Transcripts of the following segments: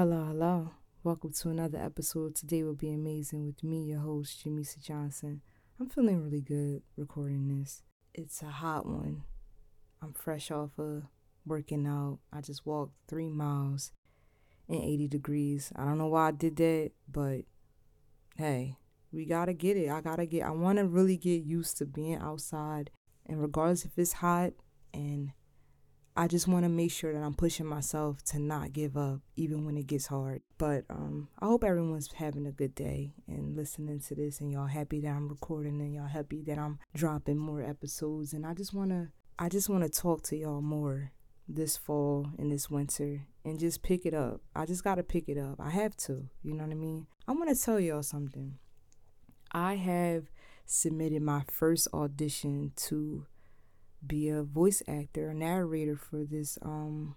Hello, hello. Welcome to another episode. Today will be amazing with me, your host, Jamisa Johnson. I'm feeling really good recording this. It's a hot one. I'm fresh off of working out. I just walked three miles in 80 degrees. I don't know why I did that, but hey, we gotta get it. I gotta get, I wanna really get used to being outside. And regardless if it's hot and I just want to make sure that I'm pushing myself to not give up even when it gets hard. But um, I hope everyone's having a good day and listening to this and y'all happy that I'm recording and y'all happy that I'm dropping more episodes and I just want to I just want to talk to y'all more this fall and this winter and just pick it up. I just got to pick it up. I have to, you know what I mean? I want to tell y'all something. I have submitted my first audition to be a voice actor, a narrator for this um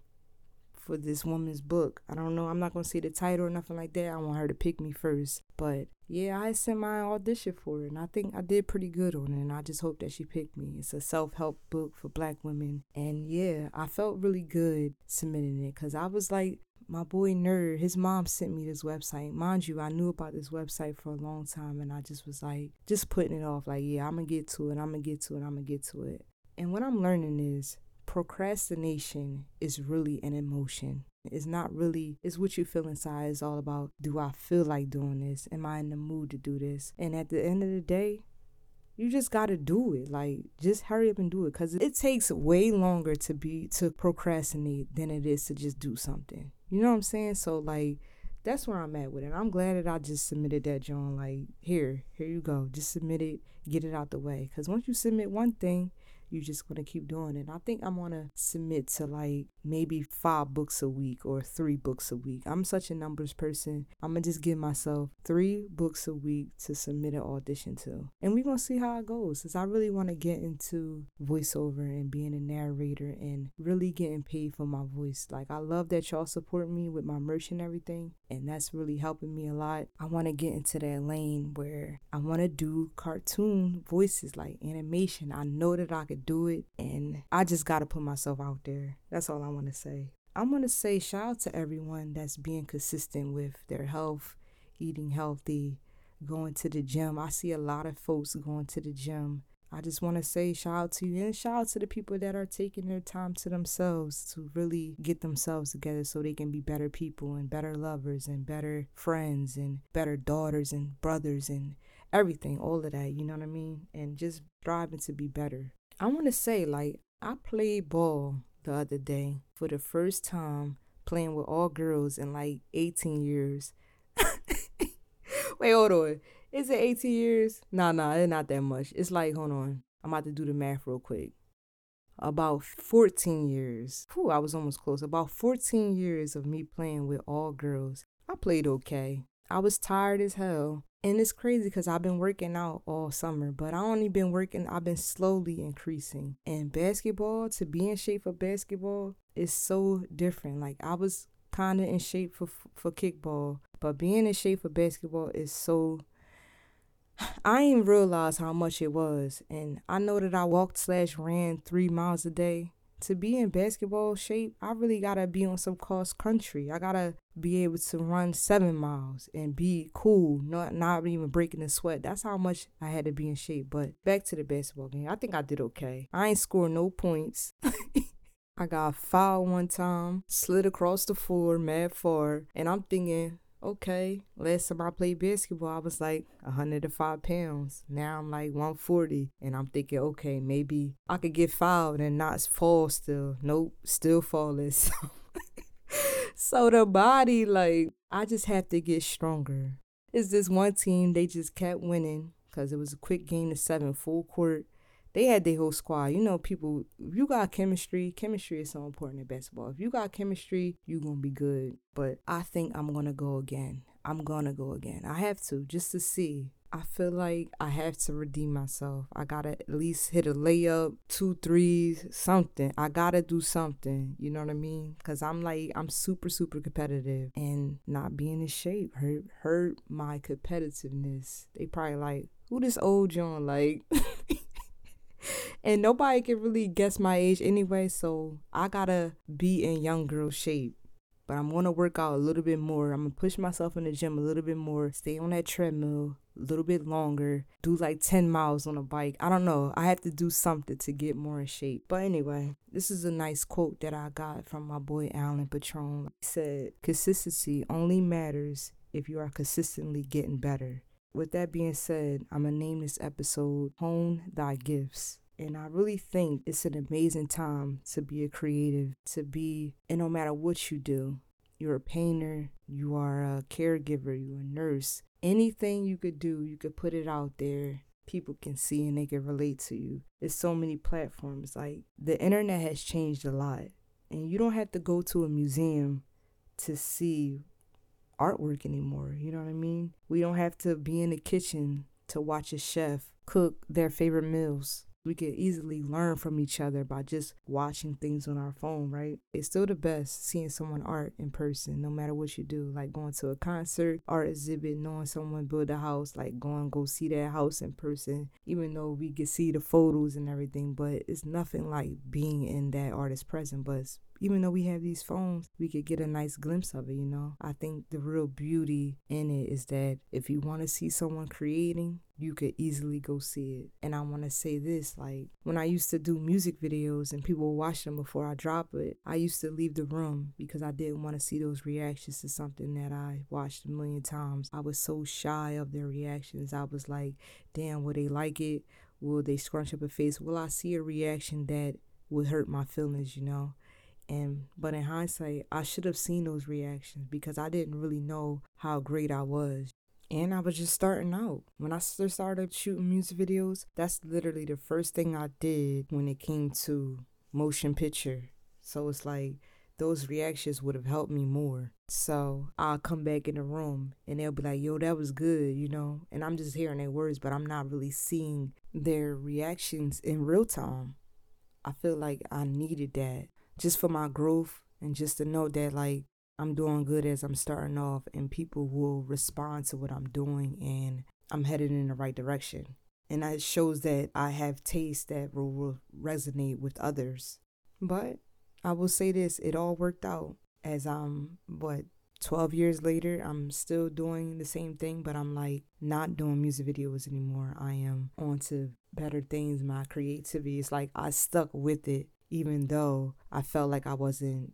for this woman's book. I don't know. I'm not gonna say the title or nothing like that. I want her to pick me first. But yeah, I sent my audition for it, and I think I did pretty good on it. And I just hope that she picked me. It's a self help book for Black women, and yeah, I felt really good submitting it because I was like. My boy Nerd, his mom sent me this website. Mind you, I knew about this website for a long time and I just was like, just putting it off. Like, yeah, I'm gonna get to it, I'm gonna get to it, I'm gonna get to it. And what I'm learning is procrastination is really an emotion. It's not really, it's what you feel inside. It's all about do I feel like doing this? Am I in the mood to do this? And at the end of the day, you just gotta do it. Like, just hurry up and do it. Cause it takes way longer to be, to procrastinate than it is to just do something. You know what I'm saying? So, like, that's where I'm at with it. I'm glad that I just submitted that, John. Like, here, here you go. Just submit it, get it out the way. Cause once you submit one thing, you're just going to keep doing it. I think I'm going to submit to like maybe five books a week or three books a week. I'm such a numbers person. I'm going to just give myself three books a week to submit an audition to. And we're going to see how it goes because I really want to get into voiceover and being a narrator and really getting paid for my voice. Like, I love that y'all support me with my merch and everything. And that's really helping me a lot. I want to get into that lane where I want to do cartoon voices like animation. I know that I could do it. And I just got to put myself out there. That's all I want to say. I'm going to say shout out to everyone that's being consistent with their health, eating healthy, going to the gym. I see a lot of folks going to the gym. I just want to say shout out to you and shout out to the people that are taking their time to themselves to really get themselves together so they can be better people and better lovers and better friends and better daughters and brothers and everything, all of that, you know what I mean? And just striving to be better. I want to say, like, I played ball the other day for the first time playing with all girls in like 18 years. Wait, hold on. Is it 18 years? Nah, nah, it's not that much. It's like, hold on. I'm about to do the math real quick. About 14 years. Whew, I was almost close. About 14 years of me playing with all girls. I played okay. I was tired as hell. And it's crazy because I've been working out all summer, but I only been working, I've been slowly increasing. And basketball, to be in shape for basketball, is so different. Like I was kind of in shape for for kickball, but being in shape for basketball is so. I didn't realize how much it was, and I know that I walked slash ran three miles a day to be in basketball shape, I really gotta be on some cross country. I gotta be able to run seven miles and be cool, not not even breaking a sweat. That's how much I had to be in shape. But back to the basketball game. I think I did okay. I ain't score no points. I got fouled one time, slid across the floor, mad far, and I'm thinking, okay, last time I played basketball, I was like 105 pounds. Now I'm like 140. And I'm thinking, okay, maybe I could get fouled and not fall still. Nope, still falling. So, so the body, like, I just have to get stronger. It's this one team, they just kept winning because it was a quick game to seven, full court they had their whole squad. You know, people, you got chemistry, chemistry is so important in basketball. If you got chemistry, you're going to be good. But I think I'm going to go again. I'm going to go again. I have to just to see. I feel like I have to redeem myself. I got to at least hit a layup, two threes, something. I got to do something. You know what I mean? Because I'm like, I'm super, super competitive. And not being in shape hurt, hurt my competitiveness. They probably like, who this old John? Like, and nobody can really guess my age anyway, so I gotta be in young girl shape. but I'm gonna work out a little bit more. I'm gonna push myself in the gym a little bit more, stay on that treadmill a little bit longer, do like 10 miles on a bike. I don't know. I have to do something to get more in shape. But anyway, this is a nice quote that I got from my boy Alan Patron. He said, Consistency only matters if you are consistently getting better. With that being said, I'm gonna name this episode Hone Thy Gifts. And I really think it's an amazing time to be a creative, to be, and no matter what you do, you're a painter, you are a caregiver, you're a nurse, anything you could do, you could put it out there. People can see and they can relate to you. There's so many platforms. Like the internet has changed a lot. And you don't have to go to a museum to see artwork anymore. You know what I mean? We don't have to be in the kitchen to watch a chef cook their favorite meals. We can easily learn from each other by just watching things on our phone, right? It's still the best seeing someone art in person, no matter what you do. Like going to a concert, art exhibit, knowing someone build a house, like going go see that house in person, even though we can see the photos and everything, but it's nothing like being in that artist present. But even though we have these phones, we could get a nice glimpse of it, you know? I think the real beauty in it is that if you want to see someone creating, you could easily go see it. And I want to say this like, when I used to do music videos and people watch them before I drop it, I used to leave the room because I didn't want to see those reactions to something that I watched a million times. I was so shy of their reactions. I was like, damn, will they like it? Will they scrunch up a face? Will I see a reaction that would hurt my feelings, you know? And but in hindsight, I should have seen those reactions because I didn't really know how great I was. And I was just starting out. When I started shooting music videos, that's literally the first thing I did when it came to motion picture. So it's like those reactions would have helped me more. So I'll come back in the room and they'll be like, yo, that was good, you know? And I'm just hearing their words, but I'm not really seeing their reactions in real time. I feel like I needed that just for my growth and just to know that like I'm doing good as I'm starting off and people will respond to what I'm doing and I'm headed in the right direction. And that shows that I have taste that will resonate with others. But I will say this, it all worked out as I'm what 12 years later, I'm still doing the same thing, but I'm like not doing music videos anymore. I am on to better things, my creativity. It's like I stuck with it even though I felt like I wasn't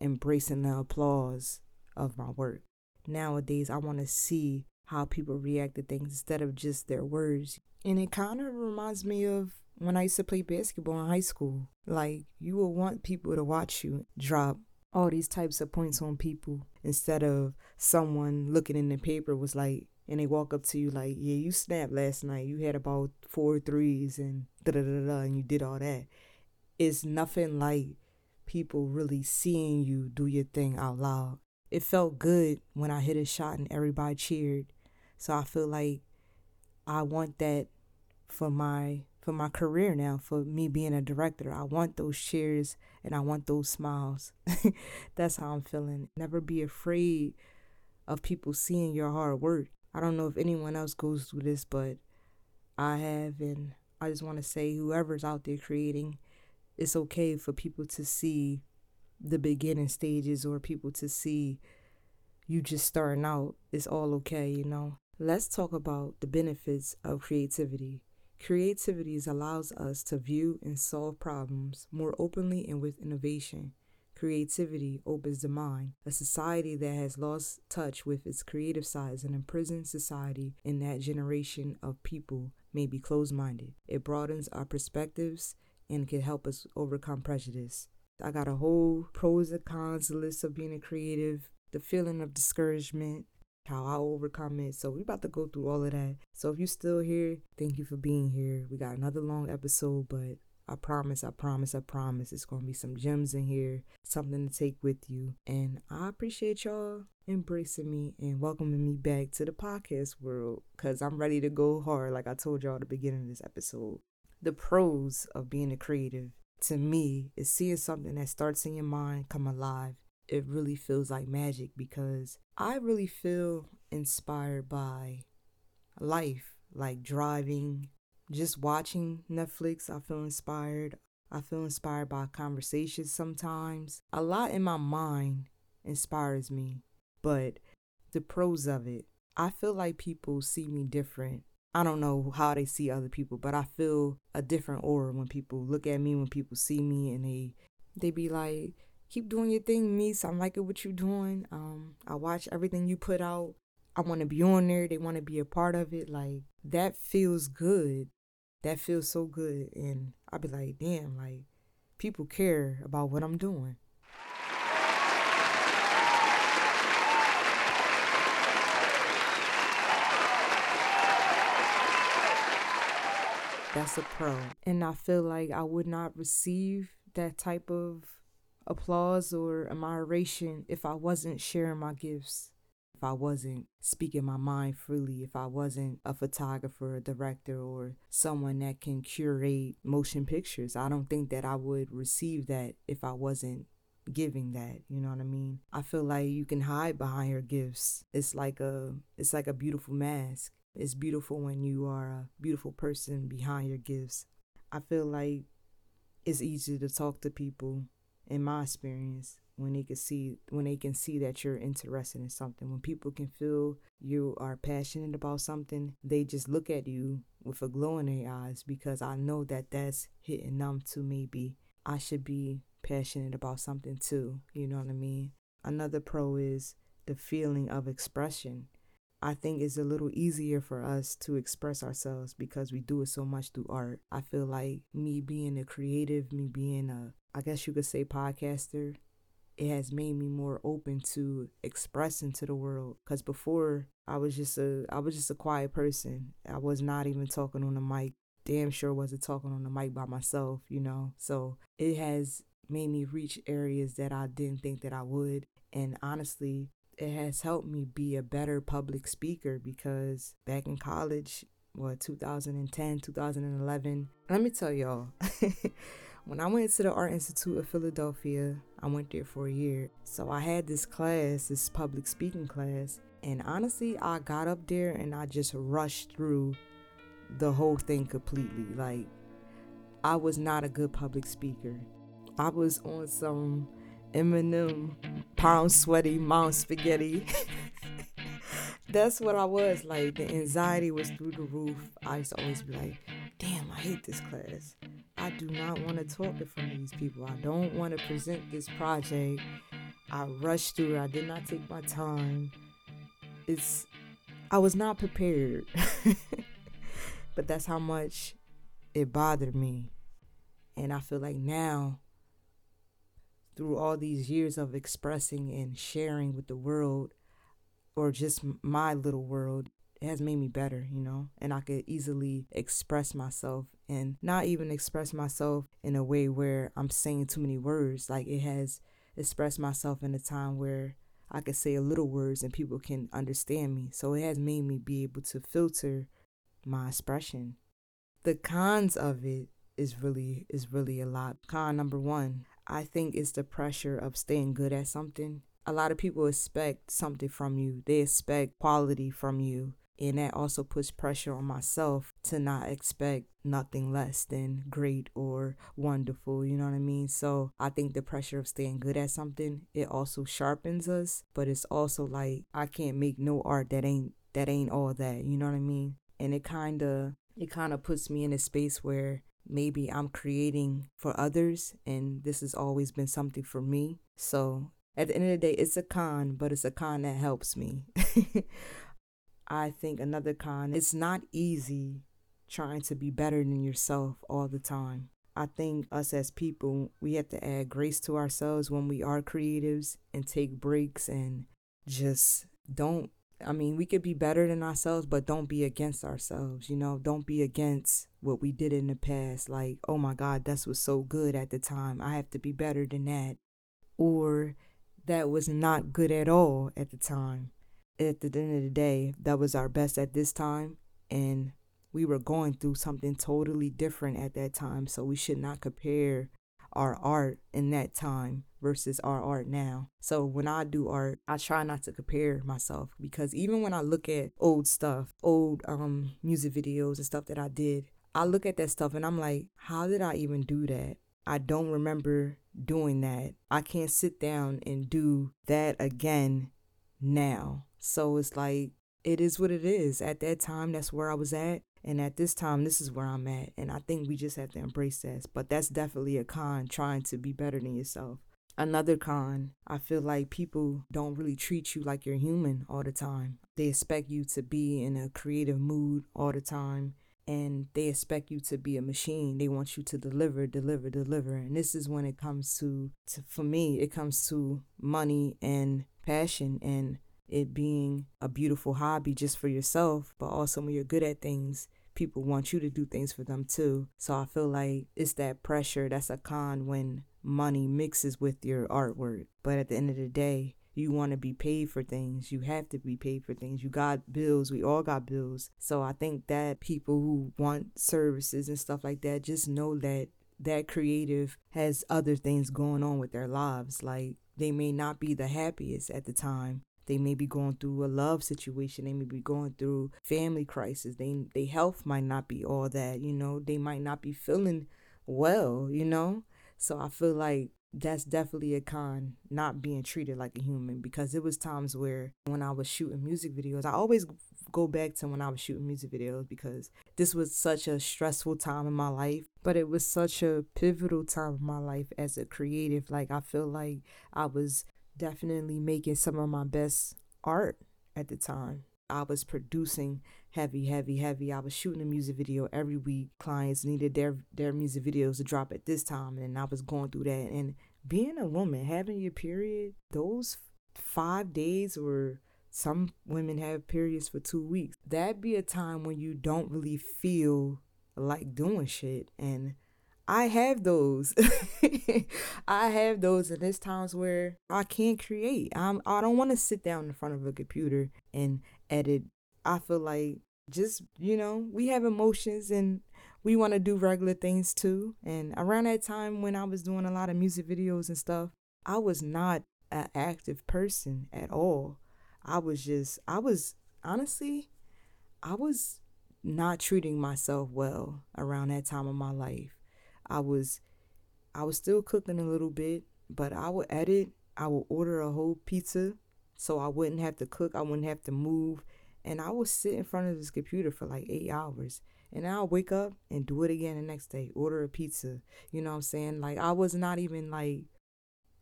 embracing the applause of my work. Nowadays, I want to see how people react to things instead of just their words. And it kind of reminds me of when I used to play basketball in high school. Like, you will want people to watch you drop all these types of points on people instead of someone looking in the paper was like, and they walk up to you like, yeah, you snapped last night. You had about four threes and da da da da, and you did all that it's nothing like people really seeing you do your thing out loud. It felt good when I hit a shot and everybody cheered. So I feel like I want that for my for my career now, for me being a director. I want those cheers and I want those smiles. That's how I'm feeling. Never be afraid of people seeing your hard work. I don't know if anyone else goes through this, but I have and I just want to say whoever's out there creating it's okay for people to see the beginning stages or people to see you just starting out. It's all okay, you know. Let's talk about the benefits of creativity. Creativity allows us to view and solve problems more openly and with innovation. Creativity opens the mind. A society that has lost touch with its creative side is an imprisoned society, and that generation of people may be closed minded. It broadens our perspectives and can help us overcome prejudice. I got a whole pros and cons list of being a creative, the feeling of discouragement, how I overcome it. So we're about to go through all of that. So if you're still here, thank you for being here. We got another long episode, but I promise, I promise, I promise it's gonna be some gems in here, something to take with you. And I appreciate y'all embracing me and welcoming me back to the podcast world because I'm ready to go hard, like I told y'all at the beginning of this episode the pros of being a creative to me is seeing something that starts in your mind come alive. It really feels like magic because I really feel inspired by life, like driving, just watching Netflix. I feel inspired. I feel inspired by conversations sometimes. A lot in my mind inspires me. But the pros of it, I feel like people see me different. I don't know how they see other people, but I feel a different aura when people look at me, when people see me and they they be like, keep doing your thing, Meese. I'm liking what you're doing. Um, I watch everything you put out. I want to be on there. They want to be a part of it. Like that feels good. That feels so good. And I be like, damn, like people care about what I'm doing. That's a pro. And I feel like I would not receive that type of applause or admiration if I wasn't sharing my gifts, if I wasn't speaking my mind freely, if I wasn't a photographer, a director, or someone that can curate motion pictures. I don't think that I would receive that if I wasn't giving that you know what i mean i feel like you can hide behind your gifts it's like a it's like a beautiful mask it's beautiful when you are a beautiful person behind your gifts. I feel like it's easy to talk to people in my experience when they can see when they can see that you're interested in something. When people can feel you are passionate about something they just look at you with a glow in their eyes because i know that that's hitting them too maybe i should be passionate about something too you know what i mean? Another pro is the feeling of expression I think it's a little easier for us to express ourselves because we do it so much through art. I feel like me being a creative, me being a, I guess you could say, podcaster, it has made me more open to expressing to the world. Cause before I was just a, I was just a quiet person. I was not even talking on the mic. Damn sure wasn't talking on the mic by myself, you know. So it has made me reach areas that I didn't think that I would. And honestly, it has helped me be a better public speaker because back in college, what 2010, 2011, let me tell y'all. when I went to the Art Institute of Philadelphia, I went there for a year. So I had this class, this public speaking class, and honestly, I got up there and I just rushed through the whole thing completely. Like I was not a good public speaker. I was on some Eminem, pound sweaty, mount spaghetti. That's what I was like. The anxiety was through the roof. I used to always be like, damn, I hate this class. I do not want to talk in front of these people. I don't want to present this project. I rushed through it. I did not take my time. It's, I was not prepared. but that's how much it bothered me. And I feel like now through all these years of expressing and sharing with the world or just my little world it has made me better you know? And i could easily express myself and not even express myself in a way where i'm saying too many words. Like it has expressed myself in a time where i could say a little words and people can understand me. So it has made me be able to filter my expression. The cons of it is really is really a lot. Con number one I think it's the pressure of staying good at something. A lot of people expect something from you, they expect quality from you. And that also puts pressure on myself to not expect nothing less than great or wonderful. You know what I mean? So I think the pressure of staying good at something, it also sharpens us. But it's also like I can't make no art that ain't that ain't all that. You know what I mean? And it kinda it kinda puts me in a space where maybe I'm creating for others and this has always been something for me. So at the end of the day, it's a con, but it's a con that helps me. I think another con, it's not easy trying to be better than yourself all the time. I think us as people, we have to add grace to ourselves when we are creatives and take breaks and just don't I mean, we could be better than ourselves, but don't be against ourselves, you know? Don't be against what we did in the past. Like, oh my God, that was so good at the time. I have to be better than that. Or that was not good at all at the time. At the end of the day, that was our best at this time. And we were going through something totally different at that time. So we should not compare our art in that time versus our art now. So when I do art, I try not to compare myself because even when I look at old stuff, old um music videos and stuff that I did, I look at that stuff and I'm like, how did I even do that? I don't remember doing that. I can't sit down and do that again now. So it's like, it is what it is. At that time, that's where I was at. And at this time, this is where I'm at. And I think we just have to embrace that. But that's definitely a con trying to be better than yourself. Another con, I feel like people don't really treat you like you're human all the time. They expect you to be in a creative mood all the time and they expect you to be a machine. They want you to deliver, deliver, deliver. And this is when it comes to, to for me, it comes to money and passion and it being a beautiful hobby just for yourself, but also when you're good at things, people want you to do things for them too. So I feel like it's that pressure that's a con when money mixes with your artwork. But at the end of the day, you want to be paid for things. You have to be paid for things. You got bills. We all got bills. So I think that people who want services and stuff like that just know that that creative has other things going on with their lives. Like they may not be the happiest at the time. They may be going through a love situation. They may be going through family crisis. They they health might not be all that, you know. They might not be feeling well, you know. So I feel like that's definitely a con not being treated like a human because it was times where when I was shooting music videos, I always go back to when I was shooting music videos because this was such a stressful time in my life, but it was such a pivotal time in my life as a creative. Like I feel like I was definitely making some of my best art at the time. I was producing heavy, heavy, heavy. I was shooting a music video every week. Clients needed their their music videos to drop at this time, and I was going through that. And being a woman, having your period, those five days or some women have periods for two weeks. That'd be a time when you don't really feel like doing shit. And I have those. I have those, and there's times where I can't create. I'm. I don't want to sit down in front of a computer and edit. I feel like just you know we have emotions and we want to do regular things too. And around that time when I was doing a lot of music videos and stuff, I was not an active person at all. I was just. I was honestly, I was not treating myself well around that time of my life. I was I was still cooking a little bit, but I would edit, I would order a whole pizza so I wouldn't have to cook, I wouldn't have to move, and I would sit in front of this computer for like 8 hours. And I'll wake up and do it again the next day, order a pizza. You know what I'm saying? Like I was not even like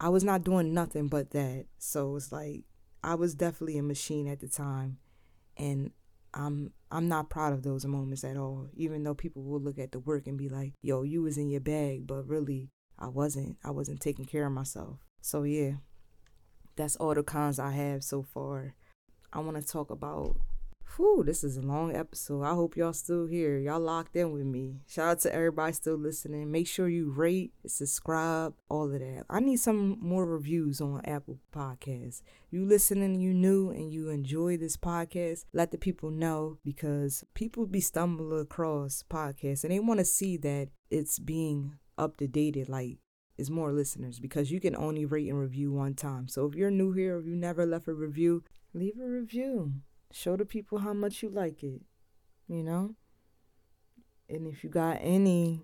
I was not doing nothing but that. So it's like I was definitely a machine at the time. And I'm I'm not proud of those moments at all. Even though people will look at the work and be like, "Yo, you was in your bag," but really, I wasn't. I wasn't taking care of myself. So yeah, that's all the cons I have so far. I want to talk about Whew, this is a long episode. I hope y'all still here. Y'all locked in with me. Shout out to everybody still listening. Make sure you rate, subscribe, all of that. I need some more reviews on Apple Podcasts. You listening, you new, and you enjoy this podcast, let the people know because people be stumbling across podcasts and they want to see that it's being up to date. Like is more listeners because you can only rate and review one time. So if you're new here, if you never left a review, leave a review. Show the people how much you like it, you know? And if you got any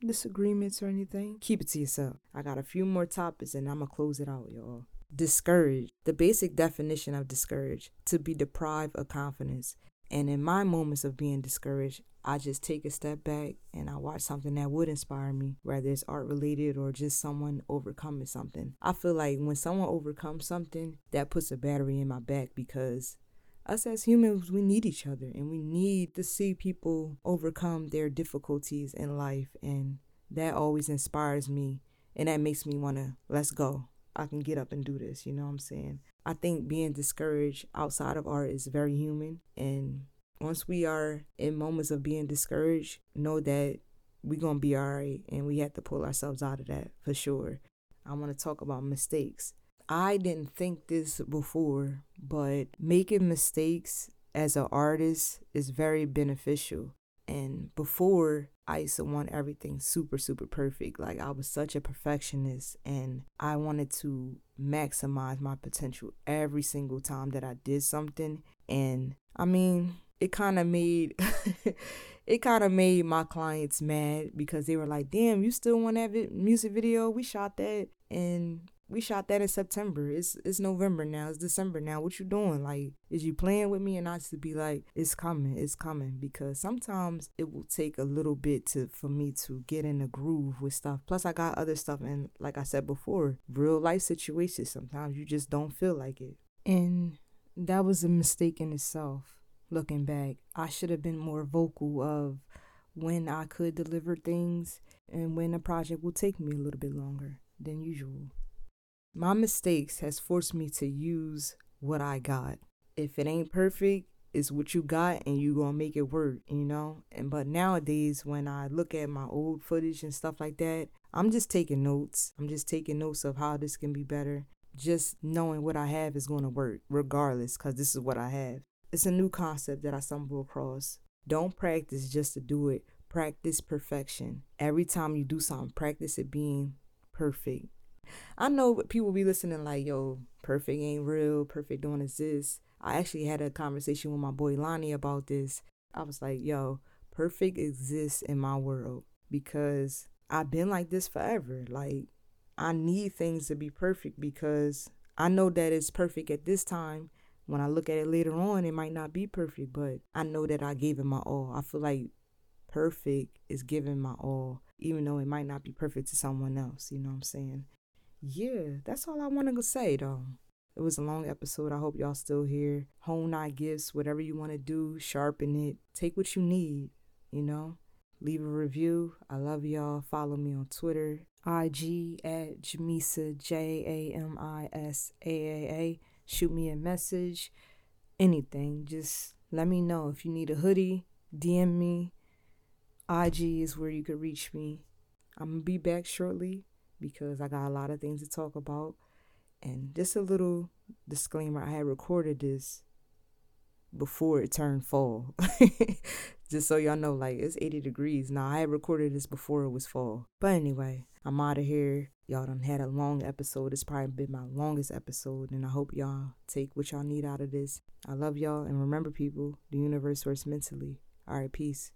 disagreements or anything, keep it to yourself. I got a few more topics and I'm going to close it out, y'all. Discouraged. The basic definition of discouraged to be deprived of confidence. And in my moments of being discouraged, I just take a step back and I watch something that would inspire me, whether it's art related or just someone overcoming something. I feel like when someone overcomes something, that puts a battery in my back because us as humans, we need each other and we need to see people overcome their difficulties in life. And that always inspires me. And that makes me want to, let's go. I can get up and do this. You know what I'm saying? I think being discouraged outside of art is very human. And once we are in moments of being discouraged, know that we're going to be all right. And we have to pull ourselves out of that for sure. I want to talk about mistakes. I didn't think this before, but making mistakes as an artist is very beneficial. And before, I used to want everything super, super perfect. Like, I was such a perfectionist, and I wanted to maximize my potential every single time that I did something. And I mean, it kind of made it kind of made my clients mad because they were like, "Damn, you still want that vi- music video? We shot that and we shot that in September. It's it's November now. It's December now. What you doing? Like, is you playing with me? And I to be like, it's coming, it's coming. Because sometimes it will take a little bit to for me to get in the groove with stuff. Plus, I got other stuff, and like I said before, real life situations. Sometimes you just don't feel like it, and that was a mistake in itself. Looking back, I should have been more vocal of when I could deliver things and when a project will take me a little bit longer than usual. My mistakes has forced me to use what I got. If it ain't perfect, it's what you got and you gonna make it work, you know? And but nowadays when I look at my old footage and stuff like that, I'm just taking notes. I'm just taking notes of how this can be better. Just knowing what I have is gonna work regardless, cause this is what I have. It's a new concept that I stumble across. Don't practice just to do it. Practice perfection. Every time you do something, practice it being perfect. I know people be listening like, yo, perfect ain't real, perfect don't exist. I actually had a conversation with my boy Lonnie about this. I was like, yo, perfect exists in my world because I've been like this forever. Like, I need things to be perfect because I know that it's perfect at this time. When I look at it later on, it might not be perfect, but I know that I gave it my all. I feel like perfect is giving my all, even though it might not be perfect to someone else. You know what I'm saying? Yeah, that's all I wanted to say though. It was a long episode. I hope y'all still here. Hone our gifts, whatever you want to do, sharpen it. Take what you need, you know? Leave a review. I love y'all. Follow me on Twitter, IG at Jamisa, J A M I S A A A. Shoot me a message, anything. Just let me know. If you need a hoodie, DM me. IG is where you could reach me. I'm going to be back shortly because I got a lot of things to talk about. And just a little disclaimer I had recorded this before it turned fall. just so y'all know, like it's 80 degrees. Now, I had recorded this before it was fall. But anyway, I'm out of here. Y'all done had a long episode. It's probably been my longest episode. And I hope y'all take what y'all need out of this. I love y'all. And remember, people, the universe works mentally. All right, peace.